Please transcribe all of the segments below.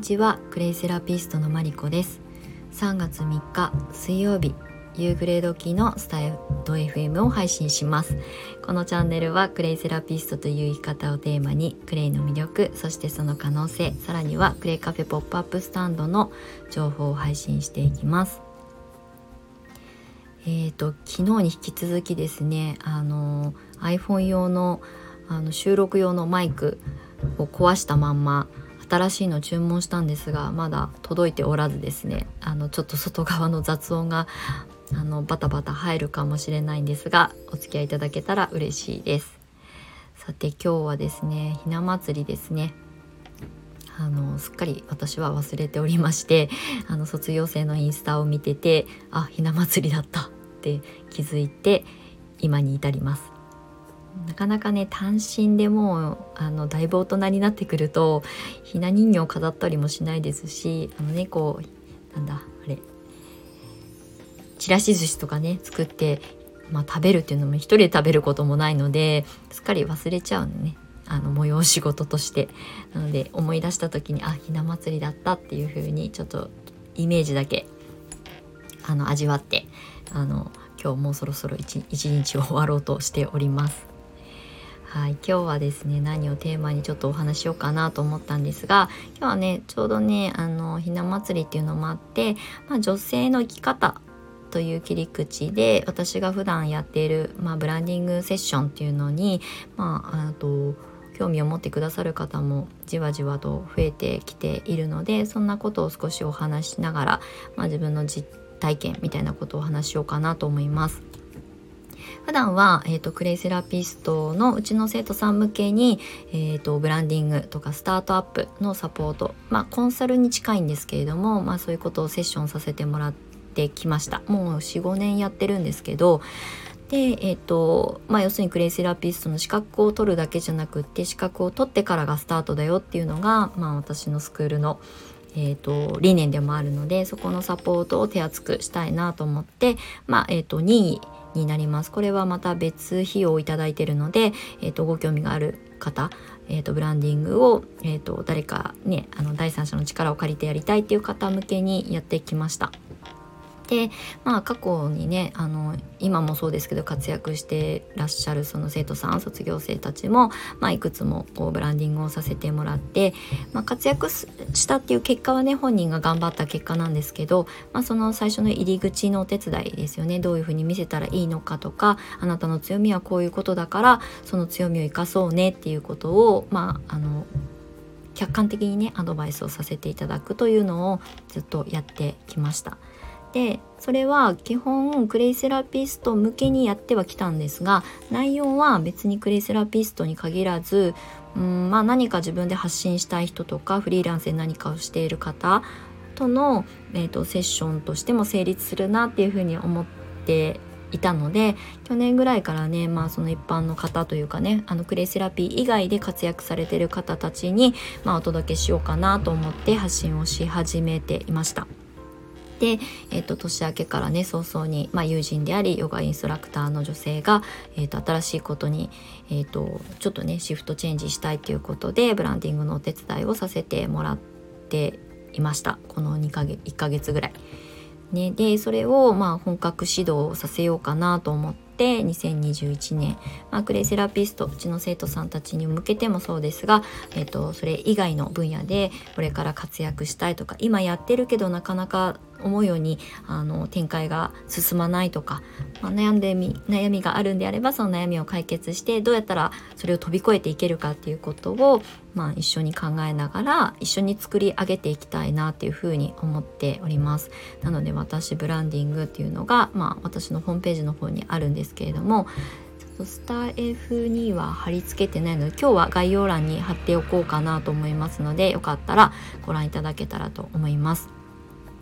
にちは。クレイセラピストのマリコです。3月3日水曜日夕暮れ時のスタイド FM を配信します。このチャンネルはクレイセラピストという生き方をテーマにクレイの魅力そしてその可能性さらにはクレイカフェポップアップスタンドの情報を配信していきます。えーと、昨日に引き続きですねあの iPhone 用のあの収録用のマイクを壊したまんま新しいの注文したんですがまだ届いておらずですね。あのちょっと外側の雑音があのバタバタ入るかもしれないんですがお付き合いいただけたら嬉しいです。さて今日はですねひな祭りですね。あのすっかり私は忘れておりましてあの卒業生のインスタを見ててあひな祭りだったって気づいて今に至ります。なかなかね単身でもうあのだいぶ大人になってくるとひな人形を飾ったりもしないですしあのねなんだあれちらし寿司とかね作って、まあ、食べるっていうのも一人で食べることもないのですっかり忘れちゃうのねあの催し事としてなので思い出した時にあひな祭りだったっていう風にちょっとイメージだけあの味わってあの今日もうそろそろ一日を終わろうとしております。はい、今日はですね何をテーマにちょっとお話しようかなと思ったんですが今日はねちょうどねあのひな祭りっていうのもあって、まあ、女性の生き方という切り口で私が普段やっている、まあ、ブランディングセッションっていうのに、まあ、あと興味を持ってくださる方もじわじわと増えてきているのでそんなことを少しお話しながら、まあ、自分の実体験みたいなことをお話しようかなと思います。普段は、えーと、クレイセラピストのうちの生徒さん向けに、えーと、ブランディングとかスタートアップのサポートまあコンサルに近いんですけれども、まあ、そういうことをセッションさせてもらってきました。もう45年やってるんですけどでえーとまあ、要するにクレイセラピストの資格を取るだけじゃなくって資格を取ってからがスタートだよっていうのが、まあ、私のスクールのえーと、理念でもあるのでそこのサポートを手厚くしたいなと思って、まあえーと、任意になりますこれはまた別費用を頂いてるので、えーと、ご興味がある方、えー、とブランディングを、えー、と誰かねあの第三者の力を借りてやりたいっていう方向けにやってきました。でまあ過去にねあの今もそうですけど活躍してらっしゃるその生徒さん卒業生たちも、まあ、いくつもこうブランディングをさせてもらって、まあ、活躍したっていう結果はね本人が頑張った結果なんですけど、まあ、その最初の入り口のお手伝いですよねどういうふうに見せたらいいのかとかあなたの強みはこういうことだからその強みを生かそうねっていうことをまああの客観的にねアドバイスをさせていただくというのをずっとやってきました。でそれは基本クレイセラピスト向けにやってはきたんですが内容は別にクレイセラピストに限らずうんまあ何か自分で発信したい人とかフリーランスで何かをしている方との、えーと、セッションとしても成立するなっていうふうに思っていたので去年ぐらいからねまあその一般の方というかねあのクレイセラピー以外で活躍されてる方たちに、まあ、お届けしようかなと思って発信をし始めていました。で、えーと、年明けからね早々に、まあ、友人でありヨガインストラクターの女性が、えーと、新しいことに、えーと、ちょっとねシフトチェンジしたいということでブランディングのお手伝いをさせてもらっていましたこの2ヶ月1ヶ月ぐらい。ね、でそれをまあ本格指導させようかなと思って。て2021年、まあ、クレイセラピストうちの生徒さんたちに向けてもそうですが、えーと、それ以外の分野でこれから活躍したいとか今やってるけどなかなか思うようにあの展開が進まないとか、まあ、悩んでみ悩みがあるんであればその悩みを解決してどうやったらそれを飛び越えていけるかっていうことを、まあ、一緒に考えながら一緒に作り上げていきたいなっていうふうに思っております。なので私ブランディングっていうのが、まあ、私のホームページの方にあるんですけれどもスター F には貼り付けてないので今日は概要欄に貼っておこうかなと思いますのでよかったらご覧いただけたらと思います。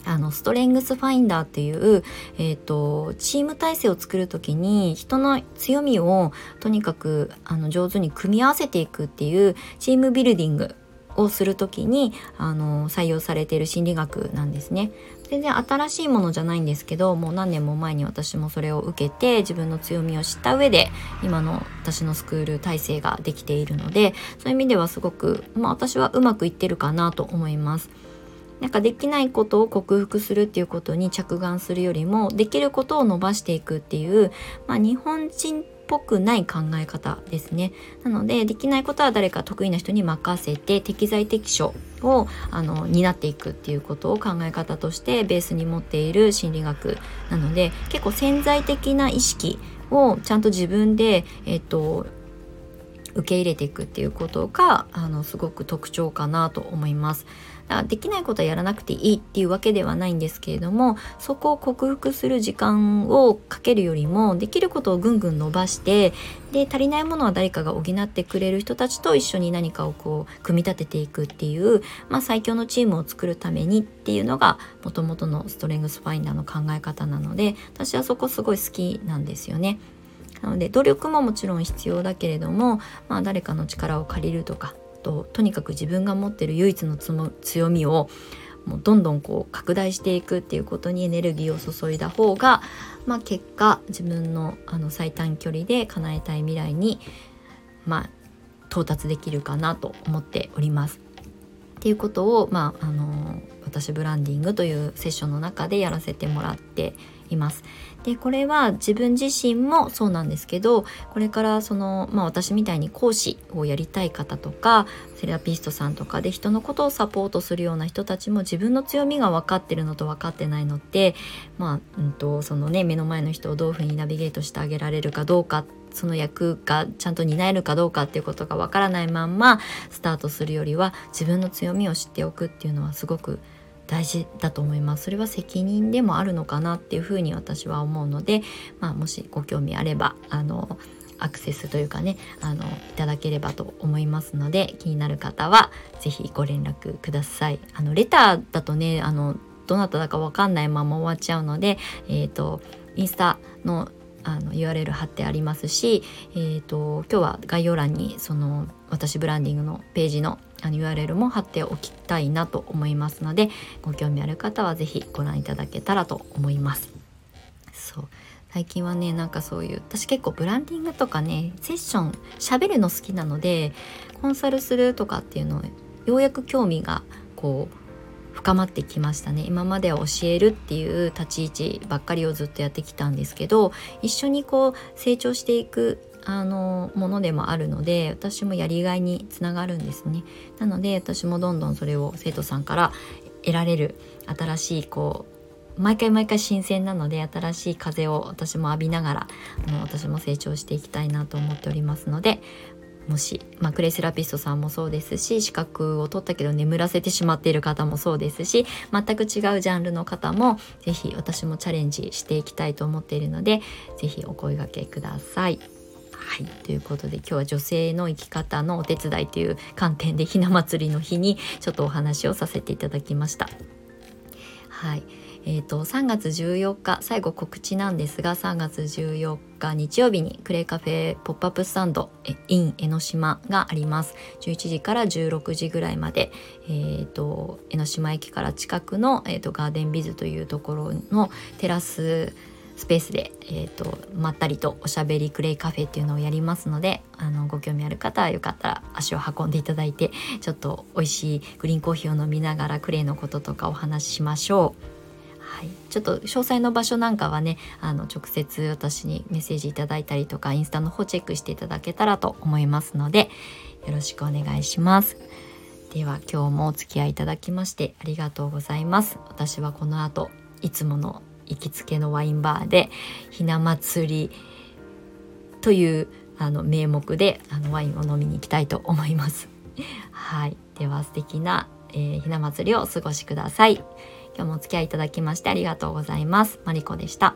あのストレングスファインダーっていう、えーと、チーム体制を作る時に人の強みをとにかくあの上手に組み合わせていくっていうチームビルディングをする時にあの採用されている心理学なんですね。全然新しいものじゃないんですけどもう何年も前に私もそれを受けて自分の強みを知った上で今の私のスクール体制ができているのでそういう意味ではすごく、まあ、私はうまくいってるかなと思います。なんかできないことを克服するっていうことに着眼するよりもできることを伸ばしていくっていう、まあ、日本人っぽくない考え方ですねなのでできないことは誰か得意な人に任せて適材適所をあの担っていくっていうことを考え方としてベースに持っている心理学なので結構潜在的な意識をちゃんと自分で、えっと、受け入れていくっていうことがあのすごく特徴かなと思います。だからできないことはやらなくていいっていうわけではないんですけれどもそこを克服する時間をかけるよりもできることをぐんぐん伸ばしてで足りないものは誰かが補ってくれる人たちと一緒に何かをこう組み立てていくっていう、まあ、最強のチームを作るためにっていうのがもともとのストレングスファインダーの考え方なので私はそこすごい好きなんですよね。なので努力ももちろん必要だけれども、まあ、誰かの力を借りるとかととにかく自分が持ってる唯一の強みをもうどんどんこう拡大していくっていうことにエネルギーを注いだ方が、まあ、結果自分のあの最短距離で叶えたい未来に、まあ、到達できるかなと思っております。っていうことを、まあ、あの私ブランディングというセッションの中でやらせてもらっています。でこれは自分自身もそうなんですけどこれからその、まあ、私みたいに講師をやりたい方とかセラピストさんとかで人のことをサポートするような人たちも自分の強みが分かってるのと分かってないのってまあ、うんとそのね目の前の人をどういうふうにナビゲートしてあげられるかどうかその役がちゃんと担えるかどうかっていうことが分からないまんまスタートするよりは自分の強みを知っておくっていうのはすごく大事だと思いますそれは責任でもあるのかなっていうふうに私は思うので、まあ、もしご興味あればあのアクセスというかねあのいただければと思いますので気になる方は是非ご連絡ください。あのレターだとねあのどなただか分かんないまま終わっちゃうので、えーと、インスタのあの URL 貼ってありますし、えーと今日は概要欄にその私ブランディングのページのあの URL も貼っておきたいなと思いますのでご興味ある方は是非ご覧いただけたらと思います。そう最近はねなんかそういう私結構ブランディングとかねセッション喋るの好きなのでコンサルするとかっていうのをようやく興味がこう深まってきましたね。今までは教えるっていう立ち位置ばっかりをずっとやってきたんですけど一緒にこう成長していくあのものでもあるので私もやりがいにつながるんですね。なので私もどんどんそれを生徒さんから得られる新しいこう毎回毎回新鮮なので新しい風を私も浴びながらあの私も成長していきたいなと思っておりますのでもし、まあ、クレイセラピストさんもそうですし資格を取ったけど眠らせてしまっている方もそうですし全く違うジャンルの方も是非私もチャレンジしていきたいと思っているので是非お声がけください。はいということで今日は女性の生き方のお手伝いという観点でひな祭りの日にちょっとお話をさせていただきました。はいえーと、3月14日最後告知なんですが3月14日日曜日にクレイカフェポップアップスタンド in 江ノ島があります11時から16時ぐらいまで、えーと、江ノ島駅から近くの、えーとガーデンビズというところのテラススペースで、えーと、まったりとおしゃべりクレイカフェっていうのをやりますのであのご興味ある方はよかったら足を運んでいただいてちょっと美味しいグリーンコーヒーを飲みながらクレイのこととかお話ししましょう。はい、ちょっと詳細の場所なんかはねあの直接私にメッセージいただいたりとかインスタの方チェックしていただけたらと思いますのでよろしくお願いします。では今日もお付き合いいただきましてありがとうございます。私はこの後いつもの行きつけのワインバーでひな祭りというあの名目であのワインを飲みに行きたいと思います。はい、では素敵な、えー、ひな祭りをお過ごしください。今日もお付き合いいただきましてありがとうございます。マリコでした。